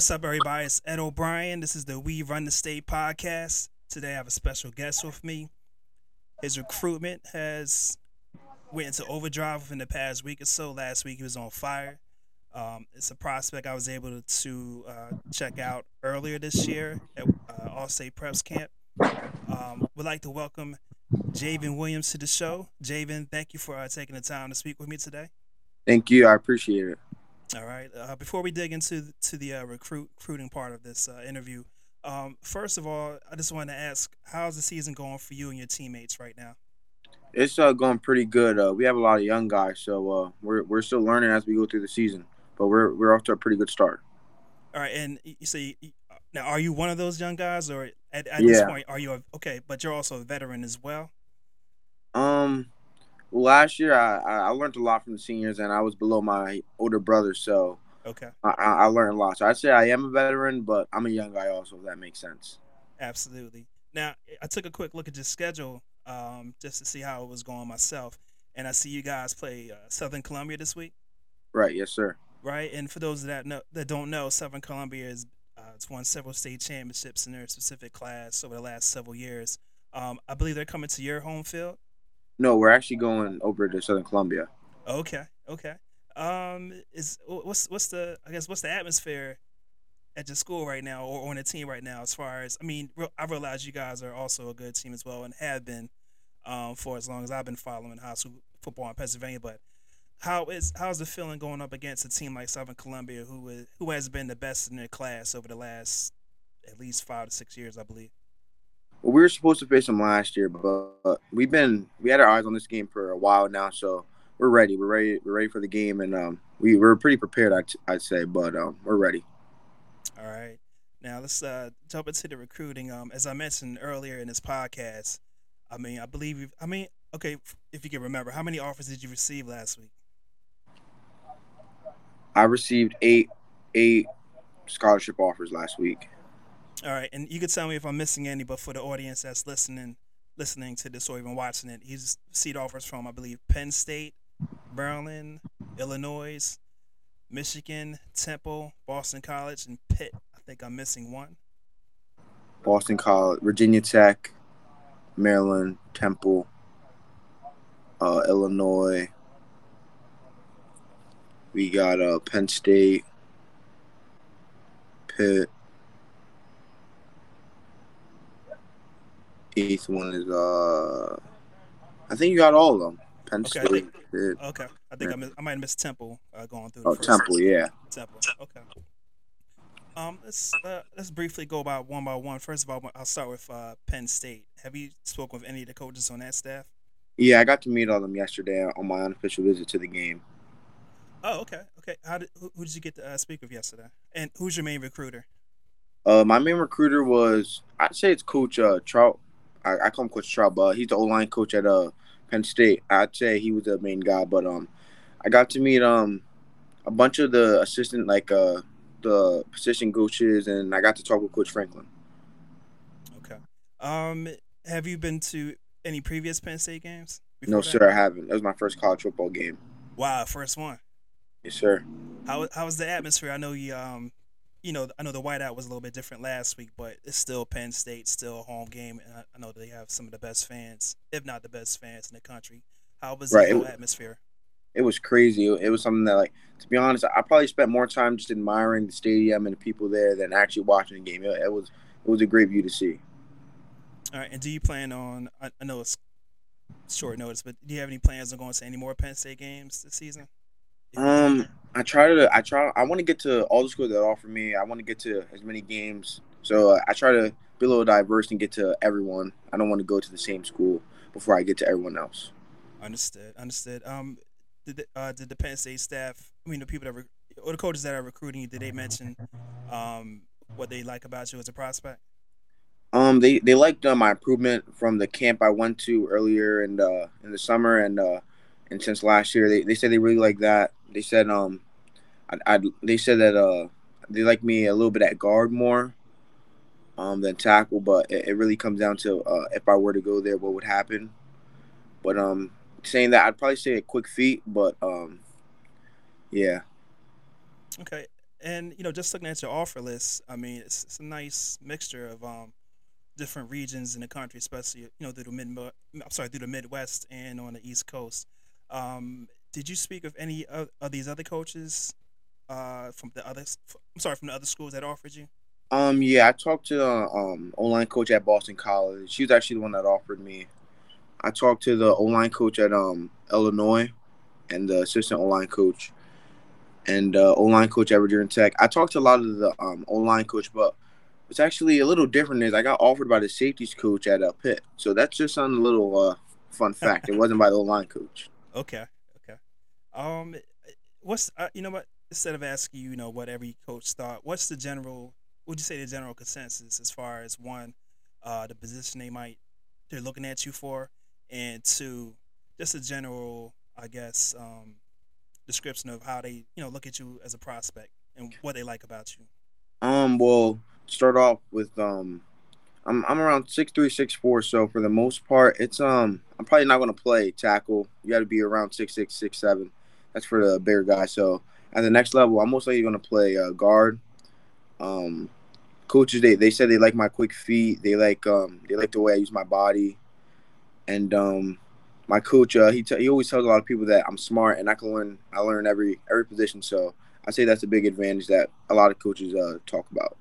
What's up, everybody? It's Ed O'Brien. This is the We Run the State podcast. Today I have a special guest with me. His recruitment has went into overdrive within the past week or so. Last week he was on fire. Um, it's a prospect I was able to uh, check out earlier this year at uh, All-State Preps Camp. Um, would like to welcome Javen Williams to the show. Javen, thank you for uh, taking the time to speak with me today. Thank you. I appreciate it. All right. Uh, before we dig into to the uh, recruit recruiting part of this uh, interview, um, first of all, I just wanted to ask, how's the season going for you and your teammates right now? It's uh, going pretty good. Uh, we have a lot of young guys, so uh, we're we're still learning as we go through the season, but we're we're off to a pretty good start. All right, and you say now, are you one of those young guys, or at, at this point, are you a, okay? But you're also a veteran as well. Um, last year I, I learned a lot from the seniors, and I was below my older brother, so okay, I, I learned a lot. So I'd say I am a veteran, but I'm a young guy also. If that makes sense. Absolutely. Now I took a quick look at your schedule um, just to see how it was going myself, and I see you guys play uh, Southern Columbia this week. Right. Yes, sir. Right, and for those that know that don't know, Southern Columbia is uh, it's won several state championships in their specific class over the last several years. Um, I believe they're coming to your home field. No, we're actually going over to Southern Columbia. Okay, okay. Um, is what's what's the I guess what's the atmosphere at your school right now or on the team right now? As far as I mean, I realize you guys are also a good team as well and have been um, for as long as I've been following high school football in Pennsylvania. But how is how's the feeling going up against a team like Southern Columbia, who is who has been the best in their class over the last at least five to six years, I believe? Well, we were supposed to face them last year, but we've been we had our eyes on this game for a while now, so we're ready. We're ready. We're ready for the game, and um, we we're pretty prepared. I'd, I'd say, but um, we're ready. All right. Now let's uh, jump into the recruiting. Um, as I mentioned earlier in this podcast, I mean, I believe you I mean, okay, if you can remember, how many offers did you receive last week? I received eight eight scholarship offers last week. All right, and you could tell me if I'm missing any, but for the audience that's listening, listening to this or even watching it, he's seat offers from I believe Penn State, Maryland, Illinois, Michigan, Temple, Boston College, and Pitt. I think I'm missing one. Boston College, Virginia Tech, Maryland, Temple, uh, Illinois. We got uh, Penn State, Pitt, one is uh, I think you got all of them. Penn okay, State. I think, okay, I think I, miss, I might have missed Temple uh, going through. oh, Temple, season. yeah. Temple. Okay. Um, let's uh, let's briefly go about one by one. First of all, I'll start with uh, Penn State. Have you spoken with any of the coaches on that staff? Yeah, I got to meet all of them yesterday on my unofficial visit to the game. Oh, okay, okay. How did who, who did you get to uh, speak with yesterday? And who's your main recruiter? Uh, my main recruiter was I'd say it's Coach uh, Trout I, I call him Coach Trout, but he's the O line coach at uh Penn State. I'd say he was the main guy, but um, I got to meet um a bunch of the assistant like uh the position coaches, and I got to talk with Coach Franklin. Okay. Um, have you been to any previous Penn State games? No, that? sir, I haven't. That was my first college football game. Wow, first one. Yes, sir. How how was the atmosphere? I know you um you know, I know the whiteout was a little bit different last week, but it's still Penn State, still a home game, and I, know they have some of the best fans, if not the best fans in the country. How was right. the it, atmosphere? It was crazy. It was something that, like, to be honest, I probably spent more time just admiring the stadium and the people there than actually watching the game. It, it was it was a great view to see. All right, and do you plan on? I, I know it's short notice, but do you have any plans on going to any more Penn State games this season? Um, I try to. I try. I want to get to all the schools that offer me. I want to get to as many games. So uh, I try to be a little diverse and get to everyone. I don't want to go to the same school before I get to everyone else. Understood. Understood. Um, did the, uh, did the Penn State staff? I mean, the people that re- or the coaches that are recruiting you, did they mention um what they like about you as a prospect? Um, they they liked uh, my improvement from the camp I went to earlier in the in the summer and uh and since last year. They they said they really like that they said um, I, I they said that uh they like me a little bit at guard more um than tackle, but it, it really comes down to uh if I were to go there, what would happen. But um, saying that I'd probably say a quick feet, but um, yeah. Okay. and you know, just looking at your offer list, I mean, it's, it's a nice mixture of um, different regions in the country, especially you know through the mid, I'm sorry, through the Midwest and on the East Coast. Um, did you speak of any of, of these other coaches uh, from the others? I'm sorry, from the other schools that offered you. Um, yeah, I talked to the um O-line coach at Boston College. She was actually the one that offered me. I talked to the O-line coach at um Illinois, and the assistant O-line coach, and uh, O-line coach at Virginia Tech. I talked to a lot of the um O-line coach, but it's actually a little different. Is I got offered by the safeties coach at uh, Pitt, so that's just on a little uh fun fact. it wasn't by the O-line coach. Okay, okay. Um, what's uh, you know what? Instead of asking you, you know, what every coach thought, what's the general would you say the general consensus as far as one, uh, the position they might they're looking at you for, and two, just a general, I guess, um, description of how they you know look at you as a prospect and what they like about you. Um, well, start off with um, I'm I'm around six three six four, so for the most part, it's um, I'm probably not gonna play tackle. You got to be around six six six seven. That's for the bigger guy. So at the next level, I'm most likely gonna play uh, guard. Um, coaches they, they said they like my quick feet. They like um they like the way I use my body, and um my coach uh, he t- he always tells a lot of people that I'm smart and I can learn I learn every every position. So I say that's a big advantage that a lot of coaches uh, talk about.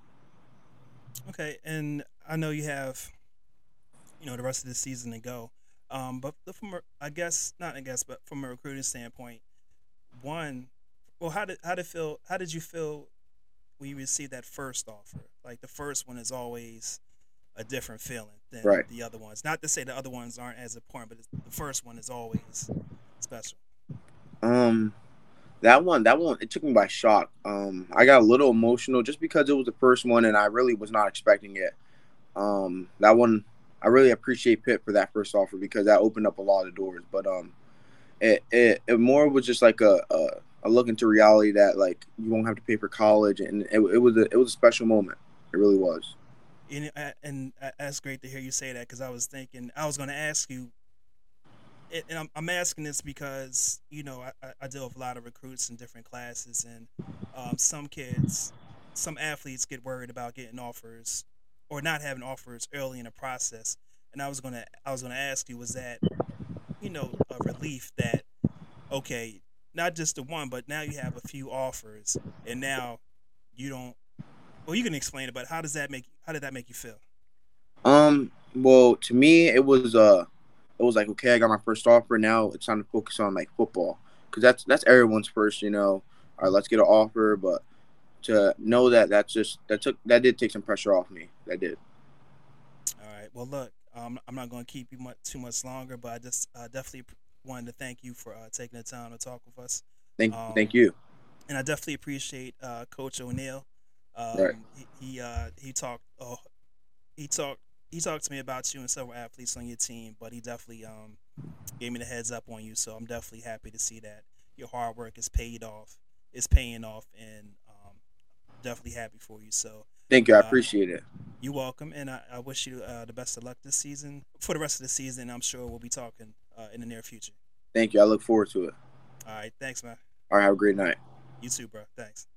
Okay, and I know you have you know the rest of the season to go. Um, but from I guess not I guess, but from a recruiting standpoint, one, well, how did how did feel? How did you feel when you receive that first offer. Like the first one is always a different feeling than right. the other ones. Not to say the other ones aren't as important, but the first one is always special. Um, that one, that one, it took me by shock. Um, I got a little emotional just because it was the first one, and I really was not expecting it. Um, that one, I really appreciate Pitt for that first offer because that opened up a lot of doors. But um, it it, it more was just like a, a a look into reality that like you won't have to pay for college, and it, it was a it was a special moment. It really was. And, uh, and uh, that's great to hear you say that because I was thinking I was going to ask you, and I'm, I'm asking this because you know I, I deal with a lot of recruits in different classes, and um, some kids, some athletes get worried about getting offers or not having offers early in the process. And I was gonna I was gonna ask you, was that you know a relief that okay not just the one, but now you have a few offers, and now you don't. Well, you can explain it, but how does that make? How did that make you feel? Um. Well, to me, it was uh, it was like okay, I got my first offer. Now it's time to focus on like football, because that's that's everyone's first. You know, all right, let's get an offer, but to know that that's just that took that did take some pressure off me. That did. All right. Well, look, um, I'm not going to keep you much too much longer, but I just uh, definitely wanted to thank you for uh, taking the time to talk with us. Thank, um, thank you. And I definitely appreciate uh, Coach O'Neill. Um, right. He he, uh, he talked. Oh, he talked. He talked to me about you and several athletes on your team, but he definitely um, gave me the heads up on you. So I'm definitely happy to see that your hard work is paid off. Is paying off, and um, definitely happy for you. So thank you. I uh, appreciate it. You're welcome, and I, I wish you uh, the best of luck this season. For the rest of the season, I'm sure we'll be talking uh, in the near future. Thank you. I look forward to it. All right. Thanks, man. All right. Have a great night. You too, bro. Thanks.